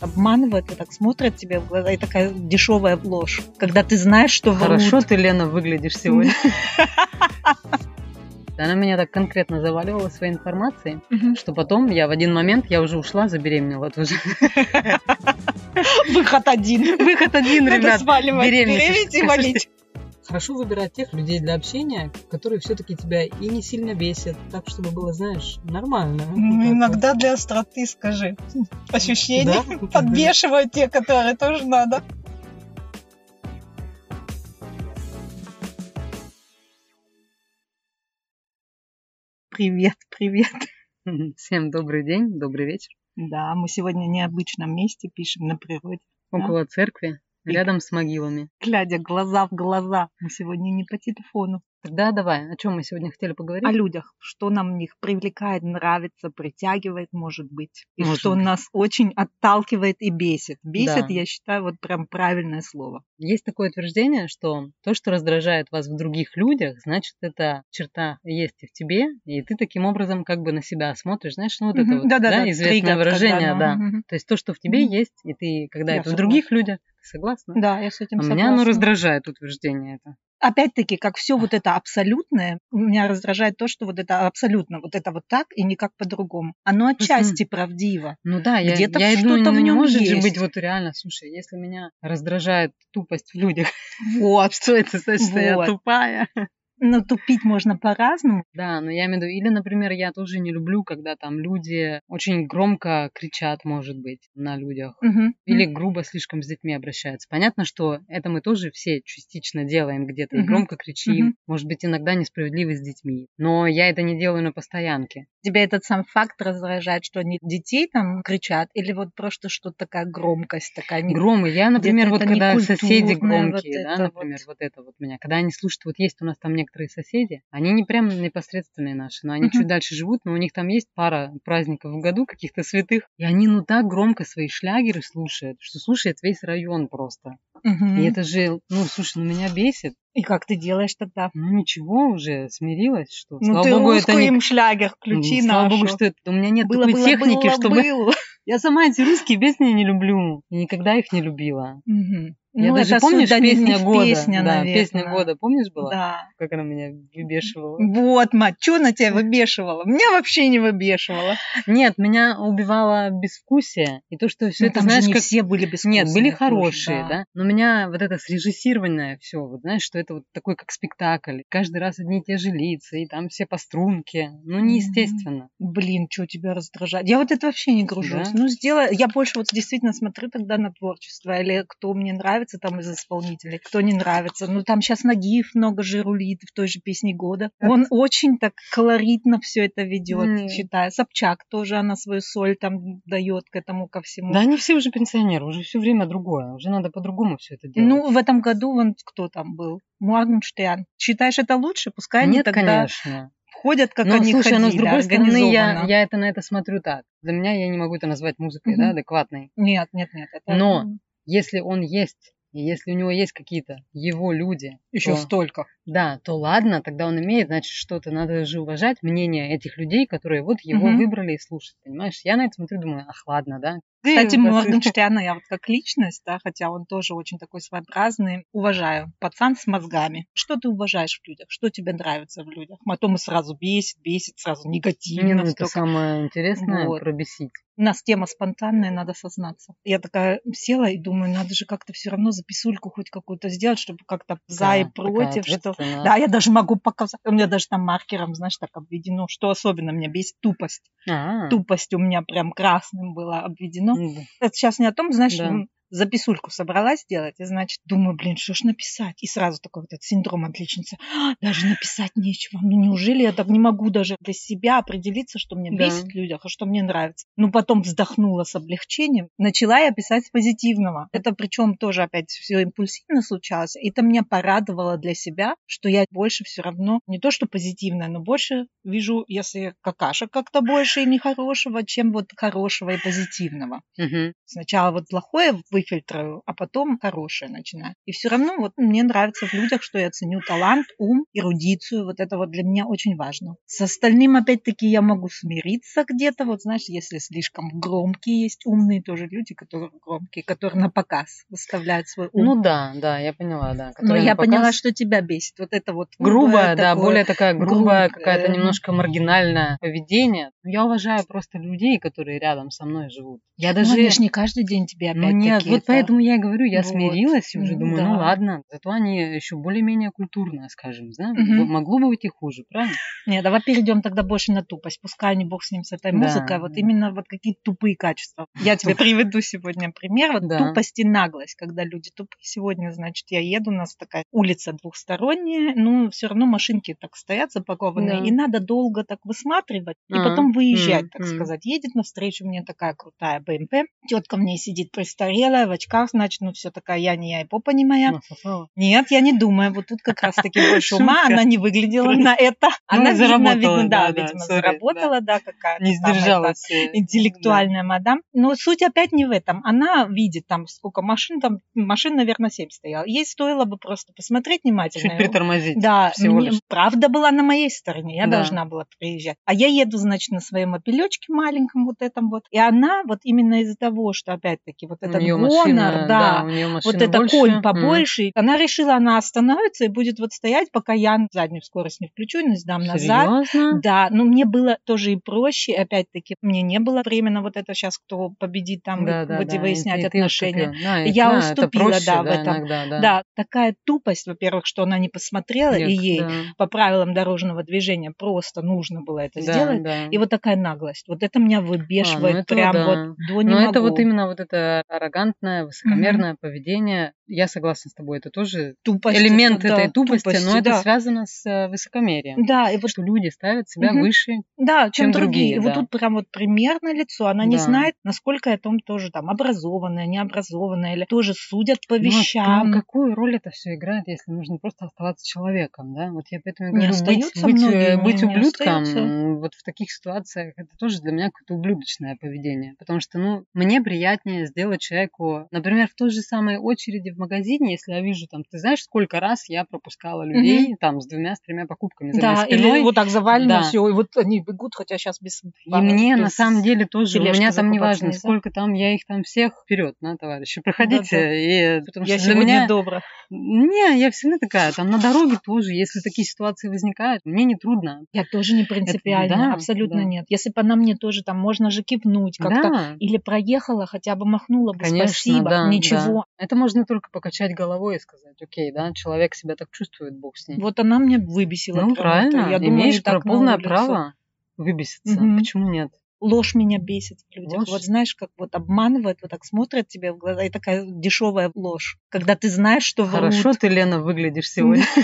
обманывают и так смотрят тебе в глаза, и такая дешевая ложь, когда ты знаешь, что Хорошо врут. ты, Лена, выглядишь сегодня. Она меня так конкретно заваливала своей информацией, Мгм. что потом я в один момент, я уже ушла, забеременела тоже. Выход один. Выход один, Надо ребят. сваливать, беременность. беременеть и валить. Хорошо выбирать тех людей для общения, которые все-таки тебя и не сильно бесят, так чтобы было, знаешь, нормально. Ну, иногда для остроты, скажи. Ощущения Да? подбешивают те, которые тоже надо. Привет, привет. Всем добрый день, добрый вечер. Да, мы сегодня в необычном месте пишем на природе. Около церкви, И- рядом с могилами. Глядя глаза в глаза. Мы сегодня не по телефону. Тогда давай, о чем мы сегодня хотели поговорить? О людях. Что нам в них привлекает, нравится, притягивает, может быть. И Может что быть. нас очень отталкивает и бесит. Бесит, Да. я считаю, вот прям правильное слово. Есть такое утверждение, что то, что раздражает вас в других людях, значит, эта черта есть и в тебе, и ты таким образом как бы на себя смотришь, знаешь, ну вот это вот, Да-да-да, да, известное триггер, выражение, когда, да. мгм. То есть то, что в тебе Мгм. есть, и ты, когда Я это в других людях, ты согласна? Да, я с этим А согласна. меня оно раздражает, утверждение это. Опять-таки, как все вот это абсолютное, меня раздражает то, что вот это абсолютно, вот это вот так и никак по-другому. Оно отчасти правдиво. Ну да, я, Где-то я что-то думаю, в не нем может же есть. быть вот реально, слушай, если меня раздражает тупость в людях, Вот. что это значит, что я Вот. тупая? Но тупить можно по-разному. Да, но я имею в виду, или, например, я тоже не люблю, когда там люди очень громко кричат, может быть, на людях. Мгм. Или грубо слишком с детьми обращаются. Понятно, что это мы тоже все частично делаем где-то. И Мгм. громко кричим, Мгм. может быть, иногда несправедливо с детьми. Но я это не делаю на постоянке. Тебя этот сам факт раздражает, что они детей там кричат, или вот просто что такая громкость такая. не- Громы. Я, например, вот когда соседи некультурное, вот громкие, да, это например, вот. вот это вот меня. Когда они слушают, вот есть у нас там некоторые соседи, они не прям непосредственные наши, но они Мгм. чуть дальше живут, но у них там есть пара праздников в году, каких-то святых, и они ну так громко свои шлягеры слушают, что слушает весь район просто. Мгм. И это же, ну, слушай, ну меня бесит. И как ты делаешь тогда? Ну ничего, уже смирилась, что, Ну слава ты богу, это не... им шлягер Ну, включи слава нашу. богу, что это... у меня нет было, такой было, техники, было, чтобы... было. Я сама эти русские песни не люблю. И никогда их не любила. Мгм. Я Ну, даже это помнишь песня года? песня, да, наверное. песня года, помнишь была? Да. Как она меня выбешивала. Вот, мать, что на тебя выбешивала? Меня вообще не выбешивала. Нет, меня убивало безвкусие. И то, что все Ну, это, знаешь, не как... все были без Нет, были хорошие, да. Но меня вот это срежиссированное все, вот знаешь, что это вот такой как спектакль. Каждый раз одни и те же лица, и там все по струнке. Ну, неестественно. Блин, что тебя раздражает? Я вот это вообще не гружусь. Да? Ну, сделай. Я больше вот действительно смотрю тогда на творчество. Или кто мне нравится там из исполнителей, кто не нравится. Ну, там сейчас Нагиев много же рулит в той же песне года. Так. Он очень так колоритно все это ведет, М. считаю. Собчак тоже она свою соль там дает к этому ко всему. Да они все уже пенсионеры, уже все время другое. Уже надо по-другому все это делать. Ну, в этом году вон кто там был? Моргенштерн. Считаешь это лучше? Пускай они Нет, тогда конечно. ходят, как но они слушай, ходили, но с другой стороны, я, я это на это смотрю так. Для меня я не могу это назвать музыкой, Мгм. да, адекватной. Нет, нет, нет. Это... Но Если он есть, и если у него есть какие-то его люди, Еще то- столько. да, то ладно, тогда он имеет, значит, что-то. Надо же уважать мнение этих людей, которые вот его Мгм. выбрали и слушают, понимаешь? Я на это смотрю, думаю, ах, ладно, да. Кстати, Моргенштерна я вот как личность, да, хотя он тоже очень такой своеобразный, уважаю. Пацан с мозгами. Что ты уважаешь в людях? Что тебе нравится в людях? Потом и сразу бесит, бесит, сразу негативно. ну, это самое интересное Вот. пробесить. У нас тема спонтанная, надо сознаться. Я такая села и думаю, надо же как-то все равно записульку хоть какую-то сделать, чтобы как-то за и Да, против, что... Да, я даже могу показать. У меня даже там маркером, знаешь, так обведено, что особенно меня бесит тупость. А, Тупость у меня прям красным было обведено. Ну да. Это сейчас не о том, знаешь, Да. Записульку собралась делать, и значит, думаю, блин, что ж написать? И сразу такой вот этот синдром отличницы. «А, Даже написать нечего. Ну неужели я так не могу даже для себя определиться, что мне Да. бесит в людях, а что мне нравится? Ну потом вздохнула с облегчением. Начала я писать с позитивного. Это причем тоже опять все импульсивно случалось. И это меня порадовало для себя, что я больше все равно, не то что позитивное, но больше вижу, если какашек как-то больше и нехорошего, чем вот хорошего и позитивного Мгм. сначала вот плохое выфильтрую, а потом хорошее начинаю. И все равно вот мне нравится в людях, что я ценю талант, ум, эрудицию. Вот это вот для меня очень важно. С остальным, опять-таки, я могу смириться где-то. Вот знаешь, если слишком громкие есть умные тоже люди, которые громкие, которые на показ выставляют свой ум. Ну да, да, я поняла, да. Но я показ... поняла, что тебя бесит. Вот это вот грубое, да, такое, более такая грубая, груб... какая-то немножко маргинальное поведение. Я уважаю просто людей, которые рядом со мной живут. Я даже... Ну, не каждый день тебе опять Ну нет, вот поэтому я и говорю, я вот. смирилась и уже думаю, да. ну ладно. Зато они еще более-менее культурные, скажем, да? Угу. Могло бы быть и хуже, правильно? Нет, давай перейдем тогда больше на тупость. Пускай не бог с ним, с этой да. музыкой. Вот именно вот какие тупые качества. Я тебе приведу сегодня пример. Вот да. тупость и наглость. Когда люди тупые. Сегодня, значит, я еду, у нас такая улица двухсторонняя, но все равно машинки так стоят запакованные, да. и надо долго так высматривать, и а, потом выезжать, так сказать. Едет навстречу мне такая крутая БМП, тетка мне сидит престарелая, в очках, значит, ну все такая я не я и попа не моя. Нет, я не думаю, вот тут как раз-таки больше ума, она не выглядела на это. Ну, она, видно, видно, да, видимо, заработала, да, какая-то не сдержалась. Интеллектуальная мадам. Но суть опять не в этом. Она видит там сколько машин, там машин, наверное, 7 стояло. Ей стоило бы просто посмотреть внимательно. Чуть притормозить. Да, правда была на моей стороне, я должна была приезжать. А я еду, значит, на своем опелечке маленьком вот этом вот. И она вот именно из-за того, что опять-таки вот этот машина, да, да вот это больше. конь побольше, mm. она решила, она остановится и будет вот стоять, пока я заднюю скорость не включу, не сдам назад. Серьезно? Да, но мне было тоже и проще, опять-таки, мне не было времени вот это сейчас, кто победит там, да, да, да. выяснять и, отношения. Да, я да, уступила, проще, да, в этом. Иногда, да. да, такая тупость, во-первых, что она не посмотрела, Нет, и ей да. по правилам дорожного движения просто нужно было это да, сделать. Да. И вот такая наглость. Вот это меня выбешивает а, ну прям да. вот до не Но могу. это вот именно вот это аррогантное, высокомерное угу. поведение. Я согласна с тобой, это тоже тупость, элемент это, этой да, тупости, тупости, но да. это связано с э, высокомерием. Да, и вот что люди ставят себя угу. выше, да, чем, чем другие. И да. вот тут прям вот пример на лицо. Она да. не знает, насколько я там тоже там образованная, необразованная, или тоже судят по ну, а вещам. Ну, какую роль это все играет, если нужно просто оставаться человеком, да? Вот я поэтому говорю, не быть, быть, э, быть ублюдком не вот в таких ситуациях это тоже для меня какое-то ублюдочное поведение, потому что, ну, мне приятнее сделать человеку, например, в той же самой очереди в магазине, если я вижу там, ты знаешь, сколько раз я пропускала людей mm-hmm. там с двумя, с тремя покупками за да, моей спиной. или вот так завалено да. все, и вот они бегут, хотя сейчас без... И мне без на самом деле тоже, у меня там не важно, сколько там, я их там всех вперед, на, товарищи, проходите. Да, да. И, потому я что сегодня для меня... добра. Не, я всегда такая, там на дороге тоже, если такие ситуации возникают, мне не трудно. Я тоже не принципиально, Это, да, абсолютно да. нет. Если бы она мне тоже там, можно же кивнуть как-то, да. или проехала, хотя бы махнула бы Конечно, спасибо, да, ничего. Да. Это можно только покачать головой и сказать, окей, да, человек себя так чувствует, бог с ним. Вот она мне выбесила. Ну, правильно, я имеешь думаю, полное право выбеситься, угу. почему нет? ложь меня бесит в людях. Ложь? Вот знаешь, как вот обманывают, вот так смотрят тебе в глаза, и такая дешевая ложь. Когда ты знаешь, что врут. Хорошо ты, Лена, выглядишь сегодня.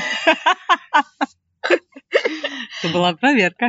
Это была проверка.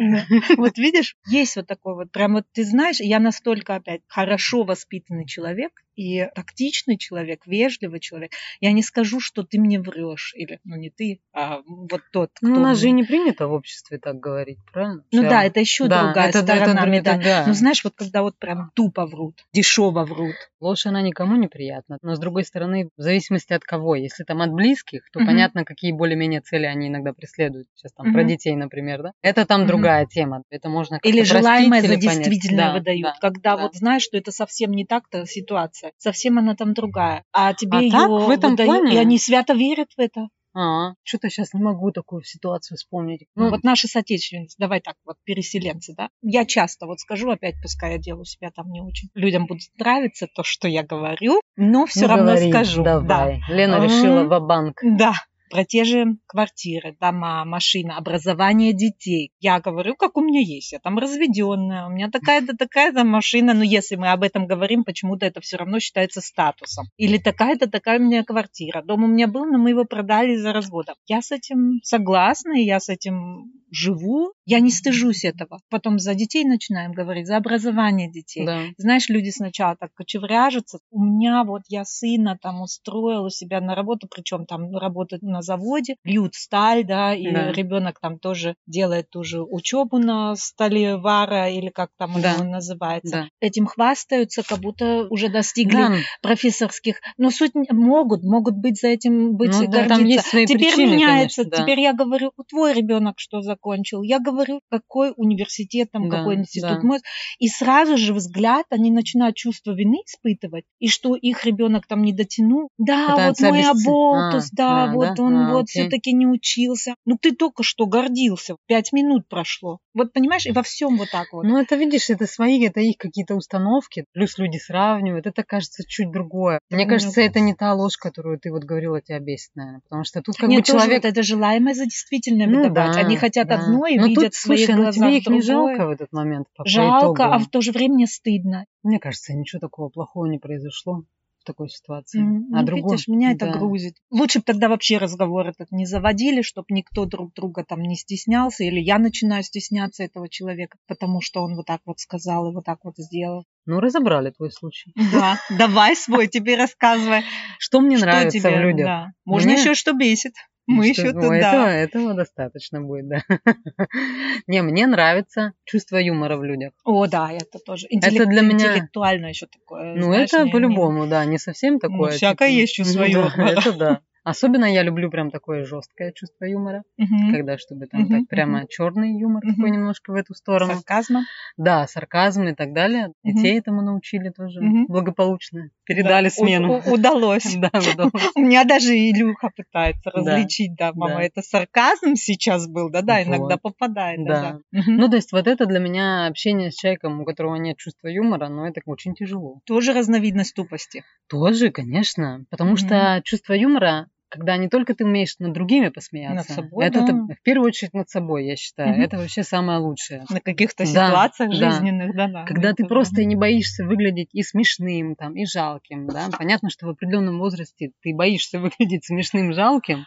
Вот видишь, есть вот такой вот, прям вот ты знаешь, я настолько опять хорошо воспитанный человек, и тактичный человек, вежливый человек. Я не скажу, что ты мне врешь, или, ну, не ты, а вот тот, кто... Ну, у нас же и не принято в обществе так говорить, правильно? Ну Все. да, это еще да, другая это, сторона это, медали. Да. Ну, знаешь, вот когда вот прям тупо врут, дешево врут. Ложь, она никому не приятна. Но, с другой стороны, в зависимости от кого. Если там от близких, то угу. понятно, какие более-менее цели они иногда преследуют. Сейчас там угу. про детей, например, да? Это там угу. другая тема. Это можно Или желаемое за действительное да, выдают. Да, когда да. вот знаешь, что это совсем не так-то ситуация ситуация. Совсем она там другая. А тебе а ее так, в этом выдают, плане? и они свято верят в это. А, что-то сейчас не могу такую ситуацию вспомнить. Ну, вот наши соотечественницы, давай так, вот переселенцы, да. Я часто вот скажу, опять пускай я делаю себя там не очень. Людям будет нравиться то, что я говорю, но все ну, равно говори, скажу. Давай. Да. Лена решила в банк Да про те же квартиры, дома, машины, образование детей. Я говорю, как у меня есть, я там разведенная, у меня такая-то такая-то машина, но если мы об этом говорим, почему-то это все равно считается статусом. Или такая-то такая у меня квартира. Дом у меня был, но мы его продали из-за развода. Я с этим согласна, и я с этим живу, я не стыжусь этого. Потом за детей начинаем говорить, за образование детей. Да. Знаешь, люди сначала так кочевряжутся. У меня вот я сына там устроил у себя на работу, причем там работать на заводе, льют сталь, да, и да. ребенок там тоже делает ту же учебу на столе вара или как там да. он называется. Да. Этим хвастаются, как будто уже достигли да. профессорских. Но суть могут, могут быть за этим быть ну, да, там есть свои Теперь причины, меняется. Конечно, да. Теперь я говорю, твой ребенок что закончил? Я говорю, какой университет, там, да, какой институт. Да. И сразу же взгляд, они начинают чувство вины испытывать, и что их ребенок там не дотянул. Да, Пытаются вот мой оболтус, а, да, а, вот да? Он а, вот все-таки не учился. Ну ты только что гордился, пять минут прошло. Вот понимаешь, и во всем вот так вот. Ну это видишь, это свои, это их какие-то установки, плюс люди сравнивают, это кажется чуть другое. Мне кажется, это не та ложь, которую ты вот говорила, тебя бесит, наверное, потому что тут как Нет, бы человек... Вот это желаемое за действительное ну, выдавать. Да, Они хотят да. одно и Но видят тут, в своих слушай, глазах тебе их другое. не жалко в этот момент? По жалко, а в то же время стыдно. Мне кажется, ничего такого плохого не произошло такой ситуации. Mm, а ну, другой, видишь, меня это да. грузит. Лучше бы тогда вообще разговор этот не заводили, чтобы никто друг друга там не стеснялся, или я начинаю стесняться этого человека, потому что он вот так вот сказал и вот так вот сделал. Ну, разобрали твой случай. Да, давай свой тебе рассказывай. Что мне нравится в людях. Можно еще что бесит. Мы еще туда. Этого, этого достаточно будет, да. Не, мне нравится чувство юмора в людях. О, да, это тоже. Интеллект, это для меня интеллектуально еще такое. Ну, это по-любому, да, не совсем такое. Ну, всякое типа... есть чувство юмора. Это да. Особенно я люблю прям такое жесткое чувство юмора, угу. когда чтобы там угу. так прямо угу. черный юмор угу. такой немножко в эту сторону. Сарказма. Да, сарказм и так далее. Детей этому научили тоже угу. благополучно. Передали да. смену. У- удалось. Да, удалось. У меня даже Илюха пытается различить, да, мама, это сарказм сейчас был, да-да, иногда попадает. Да. Ну, то есть вот это для меня общение с человеком, у которого нет чувства юмора, но это очень тяжело. Тоже разновидность тупости. Тоже, конечно. Потому что чувство юмора когда не только ты умеешь над другими посмеяться, над собой, это, да. это в первую очередь над собой, я считаю. Угу. Это вообще самое лучшее. На каких-то ситуациях да, жизненных, да, да. Когда ты просто не боишься выглядеть и смешным, там, и жалким, да. Понятно, что в определенном возрасте ты боишься выглядеть смешным, жалким,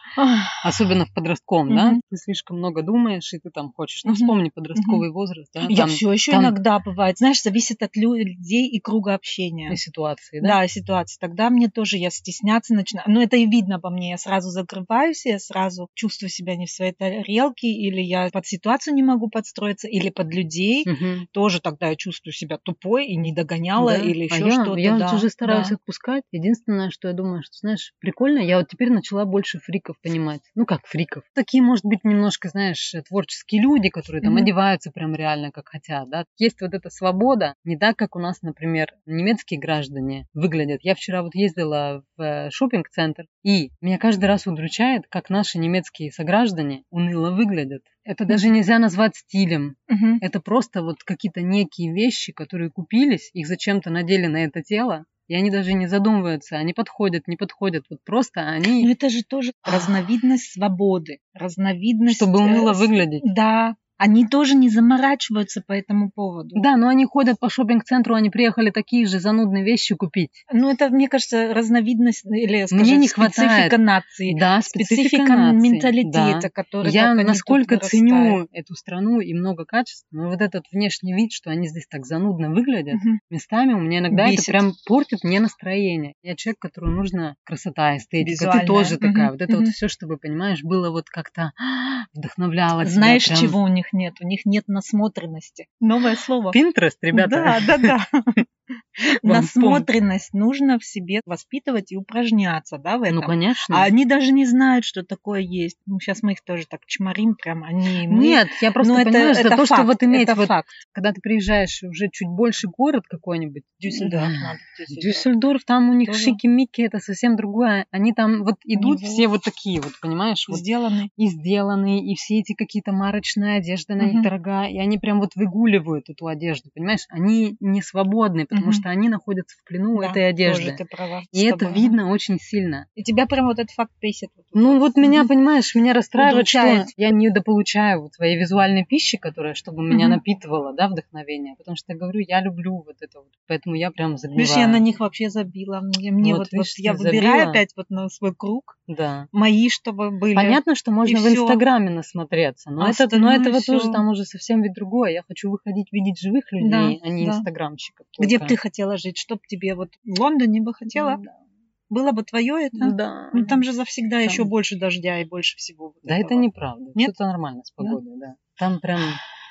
особенно в подростковом, да. Ты слишком много думаешь, и ты там хочешь. Ну, вспомни подростковый возраст, да. Я все еще иногда бывает. Знаешь, зависит от людей и круга общения. И ситуации, да? Да, ситуации. Тогда мне тоже я стесняться начинаю. Но это и видно по мне сразу закрываюсь, я сразу чувствую себя не в своей тарелке, или я под ситуацию не могу подстроиться, или под людей. Угу. Тоже тогда я чувствую себя тупой и не догоняла, да. или еще а что-то. Я да, уже стараюсь да. отпускать. Единственное, что я думаю, что, знаешь, прикольно, я вот теперь начала больше фриков понимать. Ну, как фриков. Такие, может быть, немножко, знаешь, творческие люди, которые там угу. одеваются прям реально как хотят, да. Есть вот эта свобода, не так, как у нас, например, немецкие граждане выглядят. Я вчера вот ездила в э, шопинг-центр, и меня каждый раз удручает, как наши немецкие сограждане уныло выглядят. Это даже нельзя назвать стилем. Угу. Это просто вот какие-то некие вещи, которые купились, их зачем-то надели на это тело, и они даже не задумываются, они подходят, не подходят, вот просто они... Но это же тоже разновидность свободы, разновидность... Чтобы уныло э, выглядеть. Да, они тоже не заморачиваются по этому поводу. Да, но они ходят по шопинг-центру, они приехали такие же занудные вещи купить. Ну, это, мне кажется, разновидность или, скажем, Мне не специфика хватает. нации. Да, специфика, специфика нации. менталитета, да. который Я насколько ценю эту страну и много качеств, но вот этот внешний вид, что они здесь так занудно выглядят, угу. местами у меня иногда Бесит. это прям портит мне настроение. Я человек, которому нужна красота, эстетика. Визуальная. Ты тоже угу. такая. Вот это угу. вот все, чтобы, понимаешь, было вот как-то вдохновляло Знаешь, тебя. Знаешь, чего у них них нет, у них нет насмотренности. Новое слово. Пинтерест, ребята. Да, да, да. Насмотренность нужно в себе воспитывать и упражняться, да, в этом. Ну, конечно. А они даже не знают, что такое есть. Ну, сейчас мы их тоже так чморим прям, они... Мы... Нет, я просто ну, понимаю, это, что это то, факт, что вот иметь вот... Факт. Когда ты приезжаешь уже чуть больше город какой-нибудь, Дюссельдорф да. надо. Дюссельдорф. Дюссельдорф, там у них шики-мики, это совсем другое. Они там вот идут Него. все вот такие вот, понимаешь? Вот, сделаны. И сделаны, и все эти какие-то марочные одежды на них дорогая, и они прям вот выгуливают эту одежду, понимаешь? Они не свободны, потому что они находятся в плену да, этой одежды. ты права, и это видно очень сильно. И тебя прям вот этот факт бесит. Ну вот меня, понимаешь, меня расстраивает, что я не недополучаю вот своей визуальной пищи, которая, чтобы меня напитывала, да, вдохновение. Потому что я говорю, я люблю вот это вот. Поэтому я прям загниваю. Видишь, я на них вообще забила. Мне, мне вот, вот, видишь, вот я выбираю забила. опять вот на свой круг. Да. Мои, чтобы были. Понятно, что можно и в Инстаграме насмотреться, но, а это, но этого все. тоже там уже совсем ведь другое. Я хочу выходить, видеть живых людей, да, а не да. инстаграмщиков. Только. Где бы ты хотела жить? Чтоб тебе вот в Лондоне бы хотела? Да. Было бы твое это? Да. Ну, там же завсегда там... еще больше дождя и больше всего. Вот да, этого. это неправда. Нет? Что-то нормально с погодой, да. да. Там прям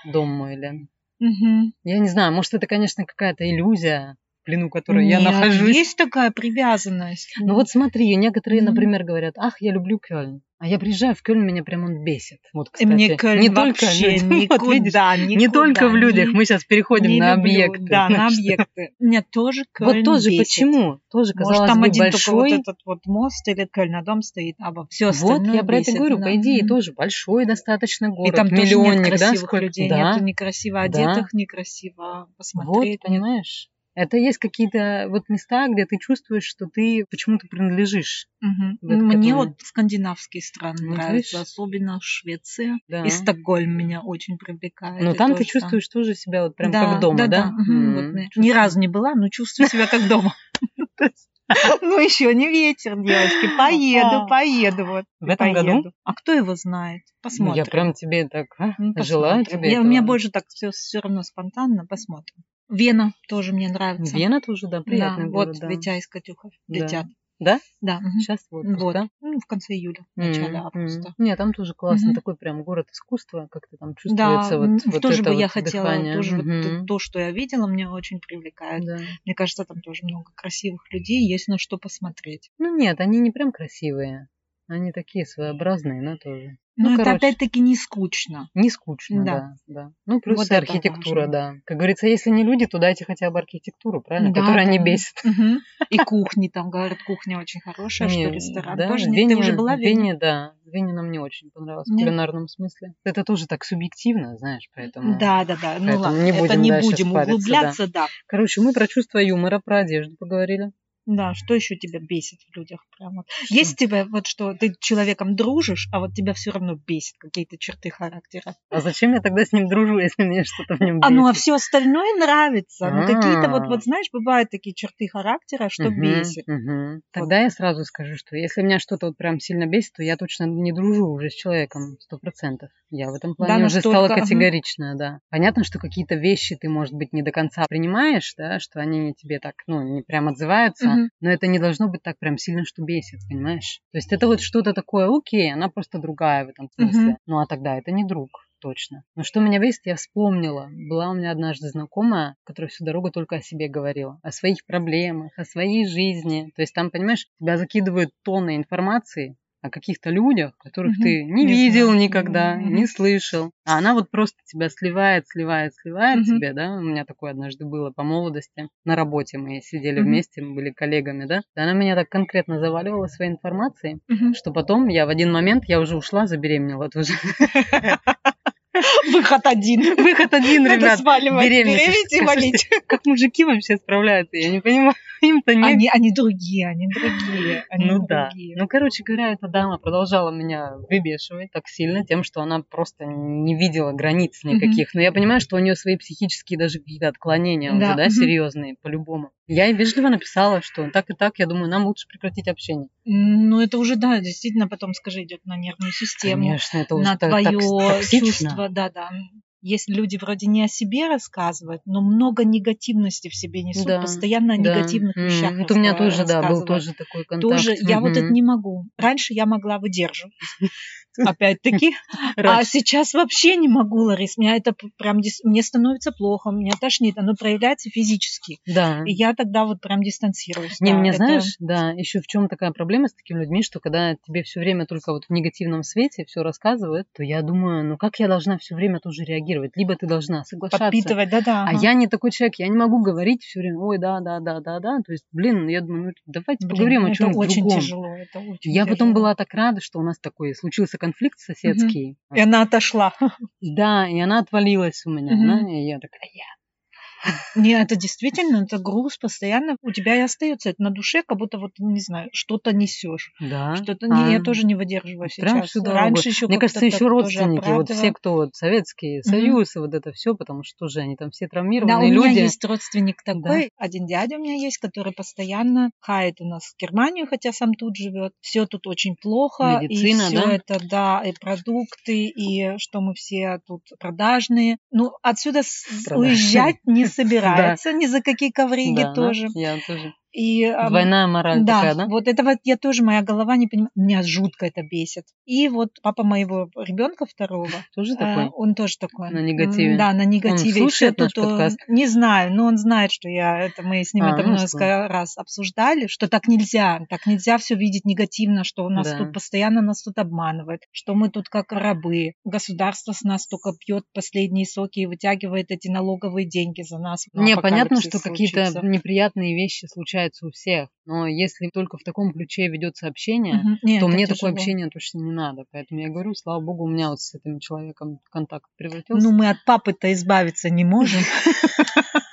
дом мой, Лен. Угу. Я не знаю, может, это, конечно, какая-то иллюзия, плену которой Нет, я нахожусь. Есть такая привязанность. Ну вот смотри, некоторые, например, говорят, ах, я люблю Кёльн. А я приезжаю в Кёльн, меня прям он бесит. Вот, кстати. Мне Кёльн не только никуда, вот, видишь, никуда, не только в людях. Мы сейчас переходим не на люблю, объекты. Да, на объекты. Меня тоже Кёльн Вот тоже бесит. почему? Тоже казалось Может, там бы один большой. только вот этот вот мост или Кёльна дом стоит, а вот все остальное Вот я про бесит, это говорю, да. по идее тоже большой достаточно город, И там тоже нет миллионник, да, красивых сколько? людей, да. нету некрасиво одетых, некрасиво Вот, посмотреть. понимаешь? Это есть какие-то вот места, где ты чувствуешь, что ты почему-то принадлежишь. Мгм. в это Мне какое- вот скандинавские страны Вот нравятся, видишь? особенно Швеция. Да. И Стокгольм меня очень привлекает. Но и там ты там. чувствуешь тоже себя вот прям да, как дома, да? да? мгм, вот М, мы- Ни чувствую. разу не была, но чувствую себя как дома. Ну еще не ветер, девочки. Поеду, поеду вот. В этом году? поеду. А кто его знает? Ну, Посмотрим. Я прям тебе так а, Ну, желаю тебе Я- У меня больше так все, все равно спонтанно. Посмотрим. Вена тоже мне нравится. Вена тоже, да, приятный да, город, вот да. Витя и Катюха Да. летят. Да? Да. мгм. Сейчас в отпуск, Вот. да? Ну, в конце июля, в начале М, августа. Нет, там тоже классно, Мгм. такой прям город искусства, как-то там Да, чувствуется вот, м, вот тоже это бы я вот хотела, дыхание. тоже вот Мгм. то, что я видела, мне очень привлекает. Да. Мне кажется, там тоже много красивых людей, есть на что посмотреть. Ну нет, они не прям красивые. Они такие своеобразные, но тоже. Но Ну, это короче. опять-таки не скучно. Не скучно, Да. да. да, Ну, плюс Вот и это архитектура, важно. да. Как говорится, если не люди, то дайте хотя бы архитектуру, правильно? Да, Которая не да. бесит. Мгм. И кухни там, говорят, кухня очень хорошая, Не, что ресторан да, тоже в. Вене, Ты уже была в в Вене? Вене, да. В Вене нам не очень понравилось в Нет? кулинарном смысле. Это тоже так субъективно, знаешь, поэтому... Да, да, да. Ну ладно, не это будем не дальше будем углубляться, да. Короче, мы про чувство юмора, про одежду поговорили. Да, что еще тебя бесит в людях? Прям вот. Есть тебя вот что ты человеком дружишь, а вот тебя все равно бесит какие-то черты характера. А зачем я тогда с ним дружу, если мне что-то в нем А ну а бесит? все остальное нравится. Ну какие-то вот, А. вот знаешь, бывают такие черты характера, что Мгм, бесит. мгм. Тогда я сразу скажу, что если меня что-то вот прям сильно бесит, то я точно не дружу уже с человеком, сто процентов. Я в этом плане уже настолько, стала категоричная, да. Понятно, что какие-то вещи ты, может быть, не до конца принимаешь, да, что они тебе так, ну, не прям отзываются, Но это не должно быть так прям сильно, что бесит, понимаешь? То есть это вот что-то такое, окей, она просто другая в этом смысле. Мгм. Ну, а тогда это не друг. Точно. Но что меня бесит, я вспомнила. Была у меня однажды знакомая, которая всю дорогу только о себе говорила. О своих проблемах, о своей жизни. То есть там, понимаешь, тебя закидывают тонны информации о каких-то людях, которых ты не, Не видел знаю. никогда, не слышал. А она вот просто тебя сливает, сливает, сливает тебе, да. У меня такое однажды было по молодости. На работе мы сидели вместе, мы были коллегами, да. И она меня так конкретно заваливала своей информацией, что потом я в один момент, я уже ушла, забеременела тоже. Выход один. Выход один, Надо ребят. сваливать, беременеть и валить. Как мужики вообще справляются, я не понимаю. Им-то не... Они, они другие, они другие. Они Ну да. другие. Ну, короче говоря, эта дама продолжала меня выбешивать так сильно тем, что она просто не видела границ никаких. Но я понимаю, что у нее свои психические даже какие-то отклонения Да, уже, да, мгм. серьезные, по-любому. Я ей вежливо написала, что так и так, я думаю, нам лучше прекратить общение. Ну, это уже, да, действительно потом, скажи, идет на нервную систему. Конечно, это уже на так, так твое токсично. чувство, да, да. Если люди вроде не о себе рассказывают, но много негативности в себе несут, Да, постоянно о Да. негативных М, вещах. Вот у меня тоже, да, был тоже такой контакт. Тоже я вот это не могу. Раньше я могла выдерживать. Опять-таки. А сейчас вообще не могу, Ларис. Меня это прям мне становится плохо, меня тошнит. Оно проявляется физически. Да. И я тогда вот прям дистанцируюсь. Не, да. мне Это- знаешь, да, еще в чем такая проблема с такими людьми, что когда тебе все время только вот в негативном свете все рассказывают, то я думаю, ну как я должна все время тоже реагировать? Либо ты должна соглашаться. подпитывать, да-да. А ага. я не такой человек, я не могу говорить все время, ой, да, да, да, да, да. То есть, блин, я думаю, ну давайте Блин, поговорим ну о это очень другом. тяжело. Это очень Я потом была так рада, что у нас такой случился конфликт соседский. И она отошла. Да, и она отвалилась у меня. Мгм. да, и я такая, я. Не, это действительно, это груз постоянно у тебя и остается. Это на душе, как будто вот, не знаю, что-то несешь. Да. Что-то не, я А. тоже не выдерживаю Прям сейчас. дорогу. Раньше еще Мне кажется, еще родственники, вот все, кто вот Советский. Союз и вот это все, потому что тоже они там все Да, у травмированные меня люди. есть родственник такой, один дядя у меня есть, который постоянно хает у нас в Германию, хотя сам тут живет. Все тут очень плохо. Медицина, и все да? это, да, и продукты, и что мы все тут продажные. Ну, отсюда Продажные. уезжать не собирается ни за какие ковриги Да, тоже. Я тоже. И, Двойная мораль да, такая, да? вот это вот я тоже, моя голова не понимает, меня жутко это бесит. И вот папа моего ребенка второго, тоже такой? он тоже такой. На негативе? Да, на негативе. Он слушает наш тут, подкаст? Не знаю, но он знает, что я, это мы с ним А, это ну, много что? раз обсуждали, что так нельзя, так нельзя все видеть негативно, что у нас Да. тут постоянно нас тут обманывают, что мы тут как рабы, государство с нас только пьет последние соки и вытягивает эти налоговые деньги за нас. Не, понятно, что какие-то неприятные вещи случаются у всех, но если только в таком ключе ведется общение, Мгм. Не, то мне тяжело. такое общение точно не надо. Поэтому я говорю, слава богу, у меня вот с этим человеком контакт превратился. Ну, мы от папы-то избавиться не можем.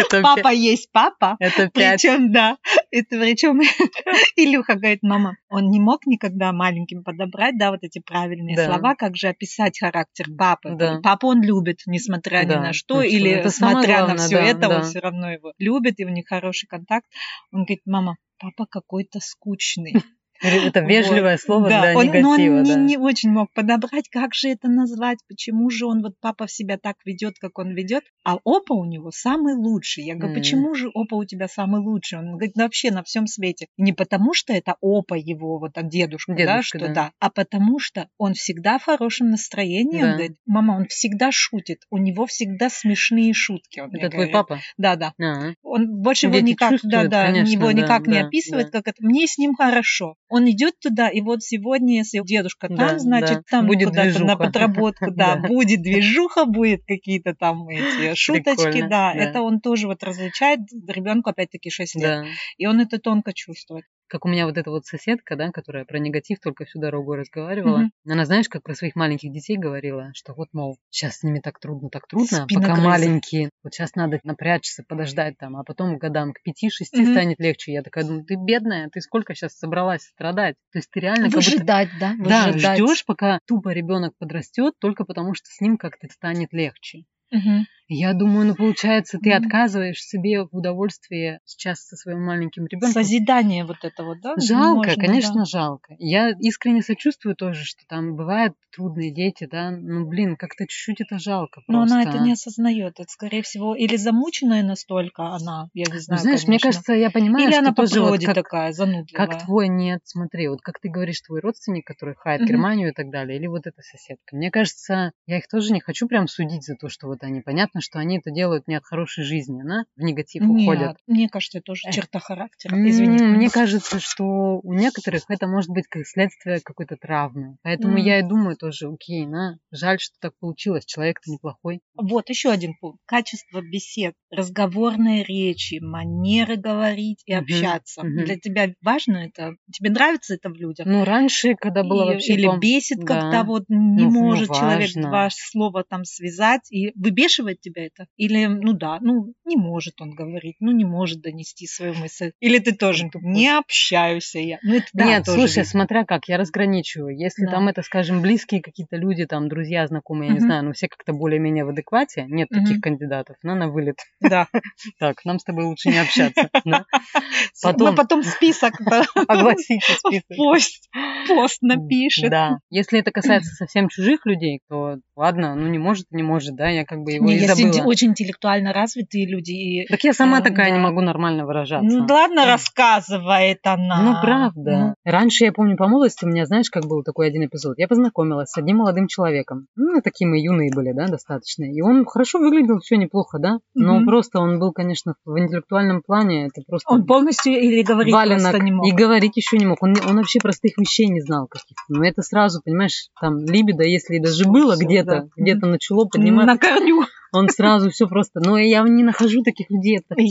это Папа есть папа. Это пять. Причем, да, это причем Илюха говорит, мама, он не мог никогда маленьким подобрать, да, вот эти правильные Да. слова, как же описать характер папы. Да. Папу он любит, несмотря ни Да, на что, ну, или это смотря на главное, все да, это, он да. все равно его любит, и у них хороший контакт. Он говорит, мама, папа какой-то скучный. Это вежливое Вот. слово Да, для он, но он негатива, не, да. не очень мог подобрать, как же это назвать, почему же он, вот папа себя так ведет, как он ведет, а опа у него самый лучший. Я говорю, М. почему же опа у тебя самый лучший? Он говорит, вообще на всем свете. И не потому, что это опа его, вот от дедушка, да, что да. да. а потому что он всегда в хорошем настроении. Он Да. говорит, мама, он всегда шутит, у него всегда смешные шутки. Он Это твой говорит. папа? Да, да. А, Он больше его Дети никак, да, да, конечно, его да, никак не да, описывает, да. как это. Мне с ним хорошо. Он идет туда, и вот сегодня, если дедушка Да, там, значит, да. там Будет куда-то на подработку, да, будет движуха, будет какие-то там эти шуточки, да. Это он тоже вот различает ребенку опять-таки 6 лет. И он это тонко чувствует. Как у меня вот эта вот соседка, да, которая про негатив только всю дорогу разговаривала. Мгм. Она, знаешь, как про своих маленьких детей говорила, что вот, мол, сейчас с ними так трудно, так трудно, пока Спиногрызы. маленькие. Вот сейчас надо напрячься, подождать там, а потом годам к пяти-шести Мгм. станет легче. Я такая думаю, ты бедная, ты сколько сейчас собралась страдать? То есть ты реально как будто... Выжидать, да? Да, выжидать. ждешь, пока тупо ребенок подрастет, только потому что с ним как-то станет легче. Мгм. Я думаю, ну получается, ты отказываешь себе в удовольствии сейчас со своим маленьким ребенком. Созидание вот это вот, да? Жалко, Можно, конечно, да. жалко. Я искренне сочувствую тоже, что там бывают трудные дети, да. Ну, блин, как-то чуть-чуть это жалко Но просто. она это не осознает. Это, скорее всего, или замученная настолько она, я не Ну, знаю, знаешь, мне конечно. кажется, я понимаю, Или что она по тоже вот как, такая, занудливая. как твой нет, смотри, вот как ты говоришь, твой родственник, который хает Мгм. Германию и так далее, или вот эта соседка. Мне кажется, я их тоже не хочу прям судить за то, что вот они, понятно, что они это делают не от хорошей жизни, да, в негатив уходят. Нет, мне кажется, это тоже Эх. черта характера. М, Извини. Мне кажется, что у некоторых это может быть как следствие какой-то травмы. Поэтому М. я и думаю тоже, окей, на, жаль, что так получилось, человек-то неплохой. Вот еще один пункт. Качество бесед, разговорной речи, манеры говорить и Мгм, общаться. мгм. Для тебя важно это? Тебе нравится это в людях? Ну, раньше, когда было И- вообще... Или бесит, да. когда вот не Ну, ну, может человек важно. два слова там связать, и выбешивает тебя это? Или, ну да, ну не может он говорить, ну не может донести свою мысль. Или ты тоже Ну, не общаюсь я. Ну это да, Нет, слушай, видно. смотря как, я разграничиваю. Если Да. там это, скажем, близкие какие-то люди, там, друзья, знакомые, я не Мгм. знаю, ну, все как-то более-менее в адеквате, нет Мгм. таких кандидатов, на, на вылет. Да. Так, нам с тобой лучше не общаться. да. Мы Потом потом список огласите список. пост, пост напишет. Да. Если это касается совсем чужих людей, то ладно, ну не может, не может, да, я как бы его Не, и если забыла. очень интеллектуально развитые люди. Так я сама А, такая не да. могу нормально выражаться. Ну ладно, Да. рассказывает она. Ну, правда. Раньше, я помню, по молодости у меня, знаешь, как был такой один эпизод. Я познакомилась с одним молодым человеком. Ну, такие мы юные были, да, достаточно. И он хорошо выглядел, все неплохо, да. Но Мгм. просто он был, конечно, в интеллектуальном плане, это просто Он полностью или говорить валенок. просто не мог. И говорить еще не мог. Он, не- он вообще простых вещей не знал каких-то. Но это сразу, понимаешь, там либидо, если и даже было где-то, да. где-то начало подниматься, На корню. Он сразу все просто. Но я не нахожу таких людей тоже,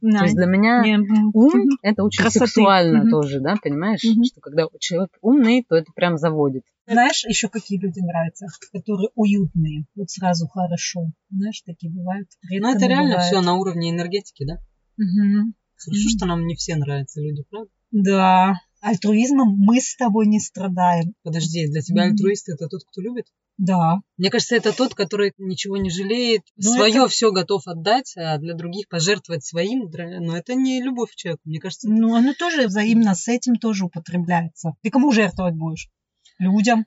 да. То есть для меня Не, ум это очень Красоты. сексуально тоже, да, понимаешь? Что когда человек умный, то это прям заводит. Знаешь, еще какие люди нравятся, которые уютные, вот сразу хорошо. Знаешь, такие бывают. Редко, Ну, это но реально бывает. все на уровне энергетики, да? Мгм. Хорошо, что нам не все нравятся люди, правда? Да. Альтруизмом мы с тобой не страдаем. Подожди, для тебя альтруист это тот, кто любит? Да. Мне кажется, это тот, который ничего не жалеет, Ну, свое это- все готов отдать, а для других пожертвовать своим. Но это не любовь к человеку. Мне кажется, Ну, оно тоже взаимно с этим тоже употребляется. Ты кому жертвовать будешь? Людям,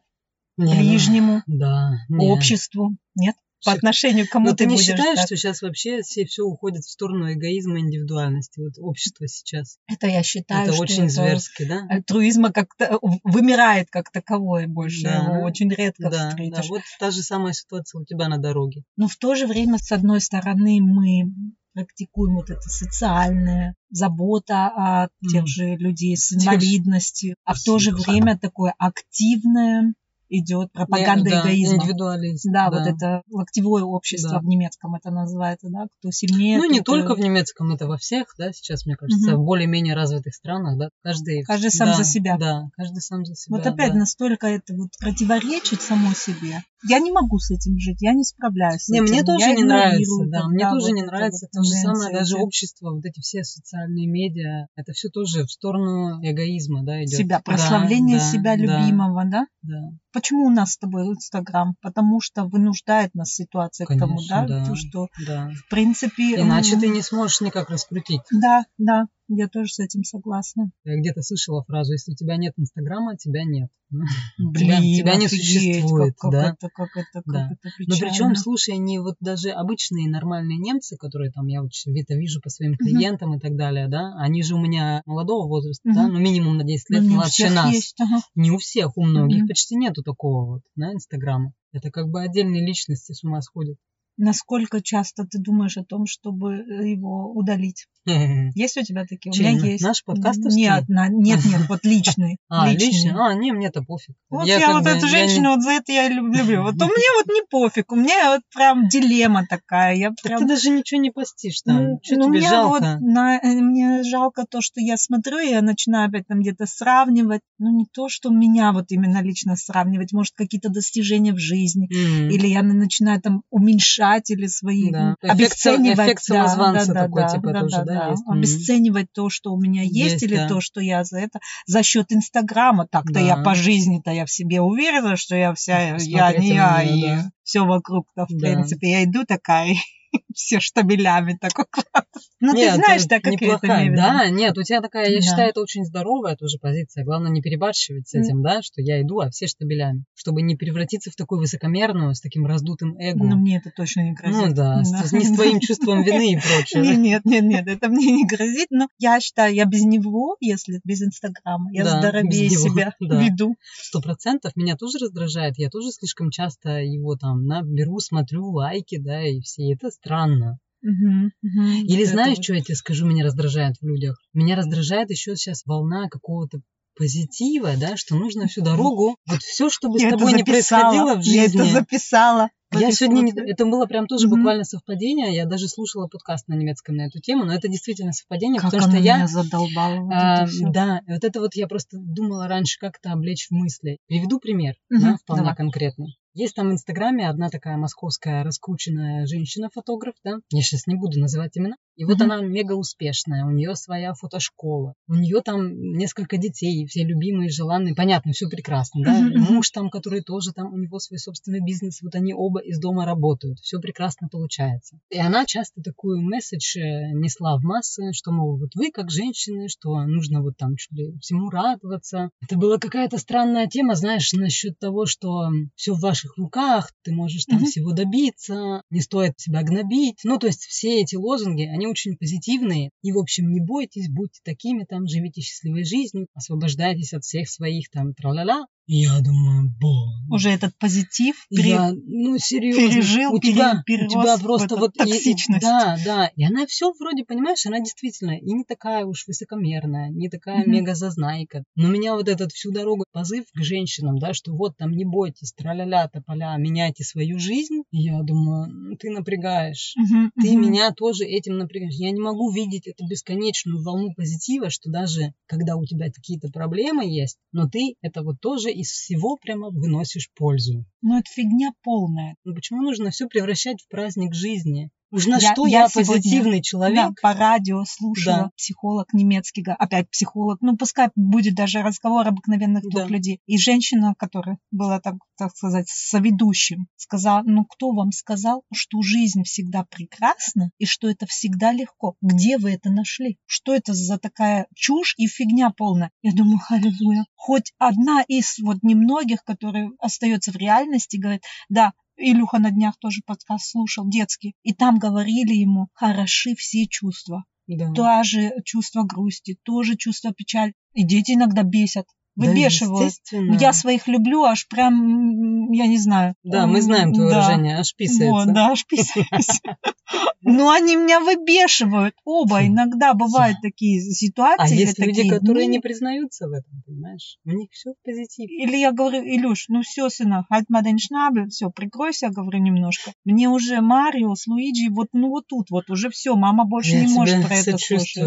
не, ну, ближнему, Да. не. обществу. Нет? По отношению к кому Но ты, не считаешь, так? что сейчас вообще все, все уходит в сторону эгоизма индивидуальности? Вот общество сейчас. Это я считаю, это что очень это зверски, да? Альтруизма как-то вымирает как таковой больше. Да. Его очень редко да, встретишь. Да. Вот та же самая ситуация у тебя на дороге. Но в то же время, с одной стороны, мы практикуем вот это социальное, забота о тех же людей с инвалидностью, а в то же время такое активное идет пропаганда да, эгоизма. Индивидуализм. Да, да, вот это локтевое общество да. в немецком это называется, да, кто сильнее. Ну, не только в немецком, это во всех, да, сейчас, мне кажется, угу. в более-менее развитых странах, да, каждый... Каждый сам да, за себя. Да, каждый сам за себя. Вот опять да. настолько это вот противоречит само себе. Я не могу с этим жить, я не справляюсь. Не, мне тоже я не нравится, да, мне тоже вот не нравится. Вот то же самое, даже общество, вот эти все социальные медиа, это все тоже в сторону эгоизма, да, идет. Себя, прославление да, себя да, любимого, да? Да. Почему у нас с тобой Инстаграм? Потому что вынуждает нас ситуация Конечно, к тому, да, да, то, что да. в принципе... Иначе ты не сможешь никак раскрутить. Да, да, я тоже с этим согласна. Я где-то слышала фразу, если у тебя нет Инстаграма, тебя нет. Блин, тебя, тебя не существует, как, да? это, как это, как да. это Но причем, слушай, не вот даже обычные нормальные немцы, которые там я вот это вижу по своим клиентам uh-huh. и так далее, да, они же у меня молодого возраста, uh-huh. да, ну минимум на 10 лет ну, младше нас. Есть, ага. Не у всех, у многих uh-huh. почти нету такого вот, на Инстаграма. Это как бы отдельные личности с ума сходят. Насколько часто ты думаешь о том, чтобы его удалить? Есть у тебя такие? Чем? У меня есть. Наш подкаст? Нет, на, нет, нет, вот личный. А, личный? А, не, мне-то пофиг. Вот я, я вот бы, эту женщину, не... вот за это я люблю. Вот у меня вот не пофиг, у меня вот прям дилемма такая. Я прям... Ты даже ничего не постишь там. Ну, что ну, тебе жалко? Вот на, э, мне жалко то, что я смотрю, и я начинаю опять там где-то сравнивать. Ну, не то, что меня вот именно лично сравнивать, может, какие-то достижения в жизни. Mm. Или я начинаю там уменьшать или свои да. обесценивать. Эффект самозванца да, такой, да, типа, да, тоже, да, да, есть? Обесценивать то, что у меня есть, есть или да. то, что я за это, за счет Инстаграма. Так-то да. я по жизни-то я в себе уверена, что я вся, я не я, и да. все вокруг-то, в да. принципе, я иду такая все штабелями такой класс. Ну, ты знаешь, да, как неплохая. это Да, нет, у тебя такая, я да. считаю, это очень здоровая тоже позиция. Главное не перебарщивать с этим, да, что я иду, а все штабелями. Чтобы не превратиться в такую высокомерную, с таким раздутым эго. Ну, мне это точно не грозит. Ну да, да. С, не с твоим чувством вины и прочее. Нет, нет, нет, это мне не грозит, но я считаю, я без него, если без Инстаграма, я да, здоровее себя да. веду. Сто процентов меня тоже раздражает, я тоже слишком часто его там наберу, смотрю лайки, да, и все это странно. Угу, угу. Или знаешь, что я тебе скажу, меня раздражает в людях? Меня раздражает еще сейчас волна какого-то позитива, да, что нужно всю дорогу, вот все, что бы с тобой не происходило в жизни. Я это записала. Я сегодня, не, это было прям тоже mm-hmm. буквально совпадение. Я даже слушала подкаст на немецком на эту тему, но это действительно совпадение, как потому что я меня задолбала. Вот а, да, вот это вот я просто думала раньше как-то облечь в мысли. Приведу пример, mm-hmm. да, вполне Давай. конкретный. Есть там в Инстаграме одна такая московская раскрученная женщина-фотограф, да, я сейчас не буду называть имена, и вот mm-hmm. она мега успешная, у нее своя фотошкола, у нее там несколько детей, все любимые, желанные, понятно, все прекрасно, да, mm-hmm. муж там, который тоже там, у него свой собственный бизнес, вот они оба из дома работают, все прекрасно получается. И она часто такую месседж э, несла в массы, что, мол, вот вы как женщины, что нужно вот там чуть ли всему радоваться. Это была какая-то странная тема, знаешь, насчет того, что все в ваших руках, ты можешь там mm-hmm. всего добиться, не стоит себя гнобить. Ну, то есть все эти лозунги, они очень позитивные. И, в общем, не бойтесь, будьте такими там, живите счастливой жизнью, освобождайтесь от всех своих там тра-ля-ля. Я думаю, бо. Уже этот позитив пере... я, ну, серьезно, пережил, у тебя, пере, у тебя просто вот токсичность. И, да, да. И она все вроде, понимаешь, она действительно и не такая уж высокомерная, не такая mm-hmm. мега зазнайка. Но меня вот этот всю дорогу позыв к женщинам, да, что вот там не бойтесь, траля-ля, тополя, меняйте свою жизнь. И я думаю, ты напрягаешь. Mm-hmm. Ты mm-hmm. меня тоже этим напрягаешь. Я не могу видеть эту бесконечную волну позитива, что даже когда у тебя какие-то проблемы есть, но ты это вот тоже из всего прямо выносишь пользу. Ну, это фигня полная. Ну, почему нужно все превращать в праздник жизни? Уж на я, что я, я позитивный человек. Да, по радио слушала да. психолог немецкий, опять психолог, ну пускай будет даже разговор обыкновенных двух да. людей. И женщина, которая была, так, так сказать, соведущим, сказала, ну кто вам сказал, что жизнь всегда прекрасна и что это всегда легко? Где вы это нашли? Что это за такая чушь и фигня полная? Я думаю, аллилуйя. Хоть одна из вот немногих, которые остается в реальности, говорит, да, Илюха на днях тоже подкаст слушал, детский. И там говорили ему, хороши все чувства. Да. Тоже чувство грусти, тоже чувство печали. И дети иногда бесят выбешивают. Да, я своих люблю, аж прям, я не знаю. Да, мы знаем твое да. выражение, аж писается. Вот, да, аж писается. Но они меня выбешивают. Оба иногда бывают такие ситуации. А есть люди, которые не признаются в этом, понимаешь? У них все в позитиве. Или я говорю, Илюш, ну все, mal den Schnabel, все, прикройся, говорю немножко. Мне уже Марио с Луиджи, вот, ну вот тут вот уже все, мама больше не может про это слушать.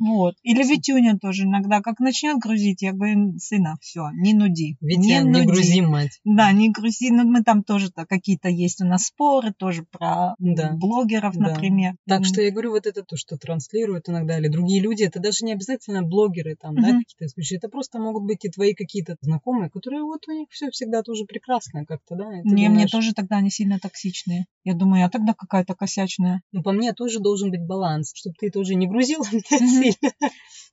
Вот. Или Витюня тоже иногда, как начнет грузить, я говорю, сына, все, не нуди. Ведь не, нуди. не грузи, мать. Да, не грузи. Ну, мы там тоже -то какие-то есть у нас споры, тоже про да. блогеров, да. например. Так что я говорю, вот это то, что транслируют иногда, или другие люди, это даже не обязательно блогеры там, mm-hmm. да, какие-то случаи. Это просто могут быть и твои какие-то знакомые, которые вот у них все всегда тоже прекрасно как-то, да. Не, думаешь... мне тоже тогда не сильно токсичные. Я думаю, а тогда какая-то косячная. Ну, по мне тоже должен быть баланс, чтобы ты тоже не грузила меня сильно.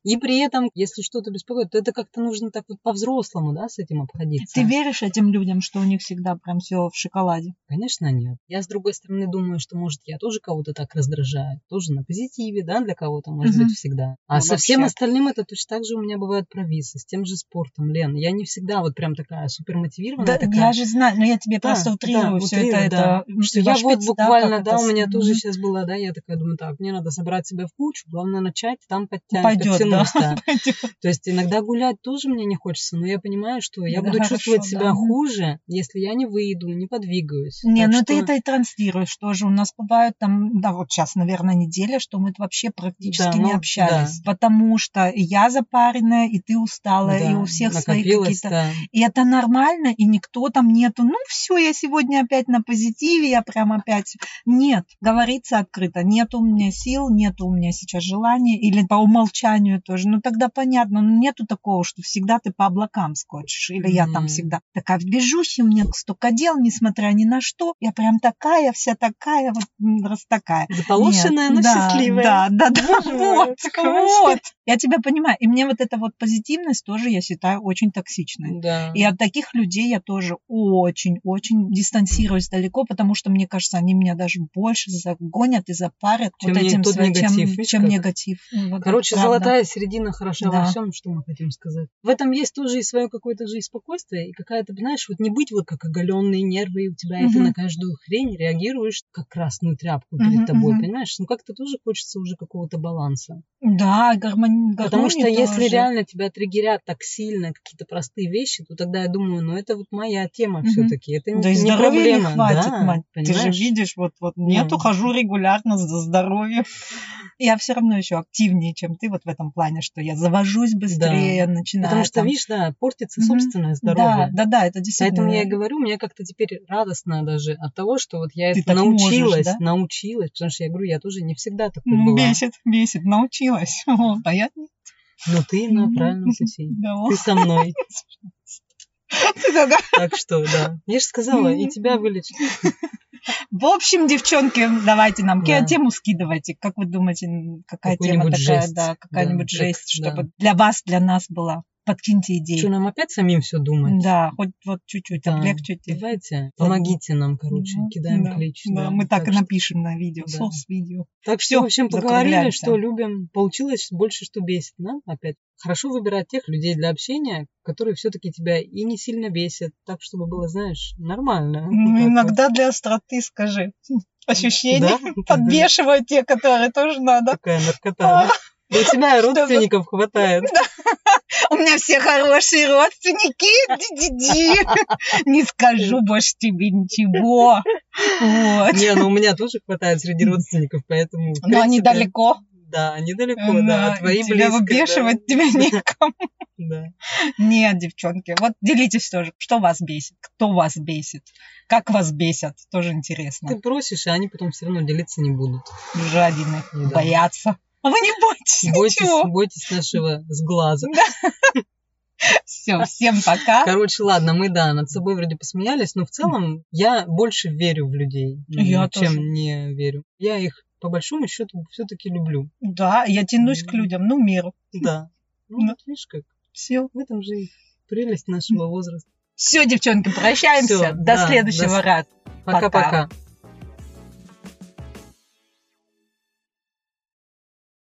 И при этом, если что-то беспокоит, то это как-то нужно так вот по-взрослому, да, с этим обходиться. Ты веришь этим людям, что у них всегда прям все в шоколаде? Конечно, нет. Я, с другой стороны, думаю, что, может, я тоже кого-то так раздражаю. Тоже на позитиве, да, для кого-то, может угу. быть, всегда. А ну, со вообще. всем остальным это точно так же у меня бывают провисы. С тем же спортом, Лен. Я не всегда вот прям такая супер мотивированная. Да, такая. я же знаю, но я тебе да, просто утрирую да, все утрирую, это. Да. это что я вот буквально, да, да у меня тоже сейчас было, да, я такая думаю, так, мне надо собрать себя в кучу, главное начать, там подтянуть, Пойдет, да. да. То есть иногда гулять тоже мне не хочется, но я понимаю, что я буду чувствовать себя хуже, если я не выйду, не подвигаюсь. Не, ну ты это и транслируешь тоже. У нас бывает там, да, вот сейчас, наверное, неделя, что мы вообще практически не ну, общались, потому что я запаренная, и ты усталая, и у всех свои какие-то... И это нормально, и никто там нету, ну все, я сегодня опять на позитиве, я прям опять... Нет, говорится открыто, нет у меня сил, нет у меня сейчас желания, или по умолчанию тоже. Ну тогда понятно, но нету такого, что всегда ты по облакам скочишь, или mm-hmm. я там всегда такая вбежусь, у меня столько дел, несмотря ни на что, я прям такая, вся такая, вот раз такая. Заполошенная, но да, счастливая. Да, да, да, вот, вот. Я тебя понимаю. И мне вот эта вот позитивность тоже, я считаю, очень токсичной. Да. И от таких людей я тоже очень-очень дистанцируюсь далеко, потому что, мне кажется, они меня даже больше загонят и запарят чем вот этим своим, негатив, чем, чем негатив. Вот Короче, золотая середина хороша да. во всем, что мы хотим сказать. В этом есть тоже и свое какое-то же спокойствие, и какая-то, знаешь, вот не быть вот как оголенные нервы, и у тебя угу. на каждую хрень реагируешь, как красную тряпку перед угу, тобой, угу. понимаешь? Ну как-то тоже хочется уже какого-то баланса. Да, гармония. Потому что тоже. если реально тебя триггерят так сильно какие-то простые вещи, то тогда я думаю, ну это вот моя тема угу. все-таки. Это да не, не проблема. Не хватит, да, мать. Понимаешь? Ты же видишь, вот, вот нет, ухожу регулярно за здоровьем я все равно еще активнее, чем ты вот в этом плане, что я завожусь быстрее, да. начинаю. Потому что, там... видишь, да, портится mm-hmm. собственное здоровье. Да, да, да, это действительно. Поэтому я и говорю, мне как-то теперь радостно даже от того, что вот я ты это научилась, можешь, да? научилась, потому что я говорю, я тоже не всегда такой была. Бесит, бесит, научилась. Вот, а я нет. Ну ты на правильном пути. Ты со мной. Так что, да. Я же сказала, и тебя вылечить. В общем, девчонки, давайте нам да. тему скидывайте. Как вы думаете, какая тема такая, жесть. да, какая-нибудь да, жесть, так, чтобы да. для вас, для нас была? Подкиньте идеи. Что, нам опять самим все думать? Да, хоть вот чуть-чуть да. облегчите. Давайте, помогите нам, короче, да, кидаем да, клич. Да, да, мы так, так и напишем на видео, да. сос видео. Так что, в общем, поговорили, что любим. Получилось больше, что бесит, да, опять. Хорошо выбирать тех людей для общения, которые все-таки тебя и не сильно бесят, так, чтобы было, знаешь, нормально. Ну, иногда вот. для остроты, скажи, ощущения да? подбешивают те, которые тоже надо. Такая наркота, да? Да у тебя родственников хватает. У меня все хорошие родственники. Не скажу больше тебе ничего. Не, ну у меня тоже хватает среди родственников, поэтому... Но они далеко. Да, они далеко, да. Твои тебя выбешивать тебя некому. Да. Нет, девчонки, вот делитесь тоже, что вас бесит, кто вас бесит, как вас бесят, тоже интересно. Ты просишь, а они потом все равно делиться не будут. Жадины, боятся. А вы не бойтесь, бойтесь ничего. Бойтесь нашего сглаза. Все, всем пока. Короче, ладно, мы, да, над собой вроде посмеялись, но в целом я больше верю в людей, я чем тоже. не верю. Я их по большому счету все-таки люблю. Да, я тянусь к людям, ну, миру. Да. Ну, вот видишь как. Все. В этом же и прелесть нашего возраста. Все, девчонки, прощаемся. Всё, до да, следующего до... раза. Пока-пока.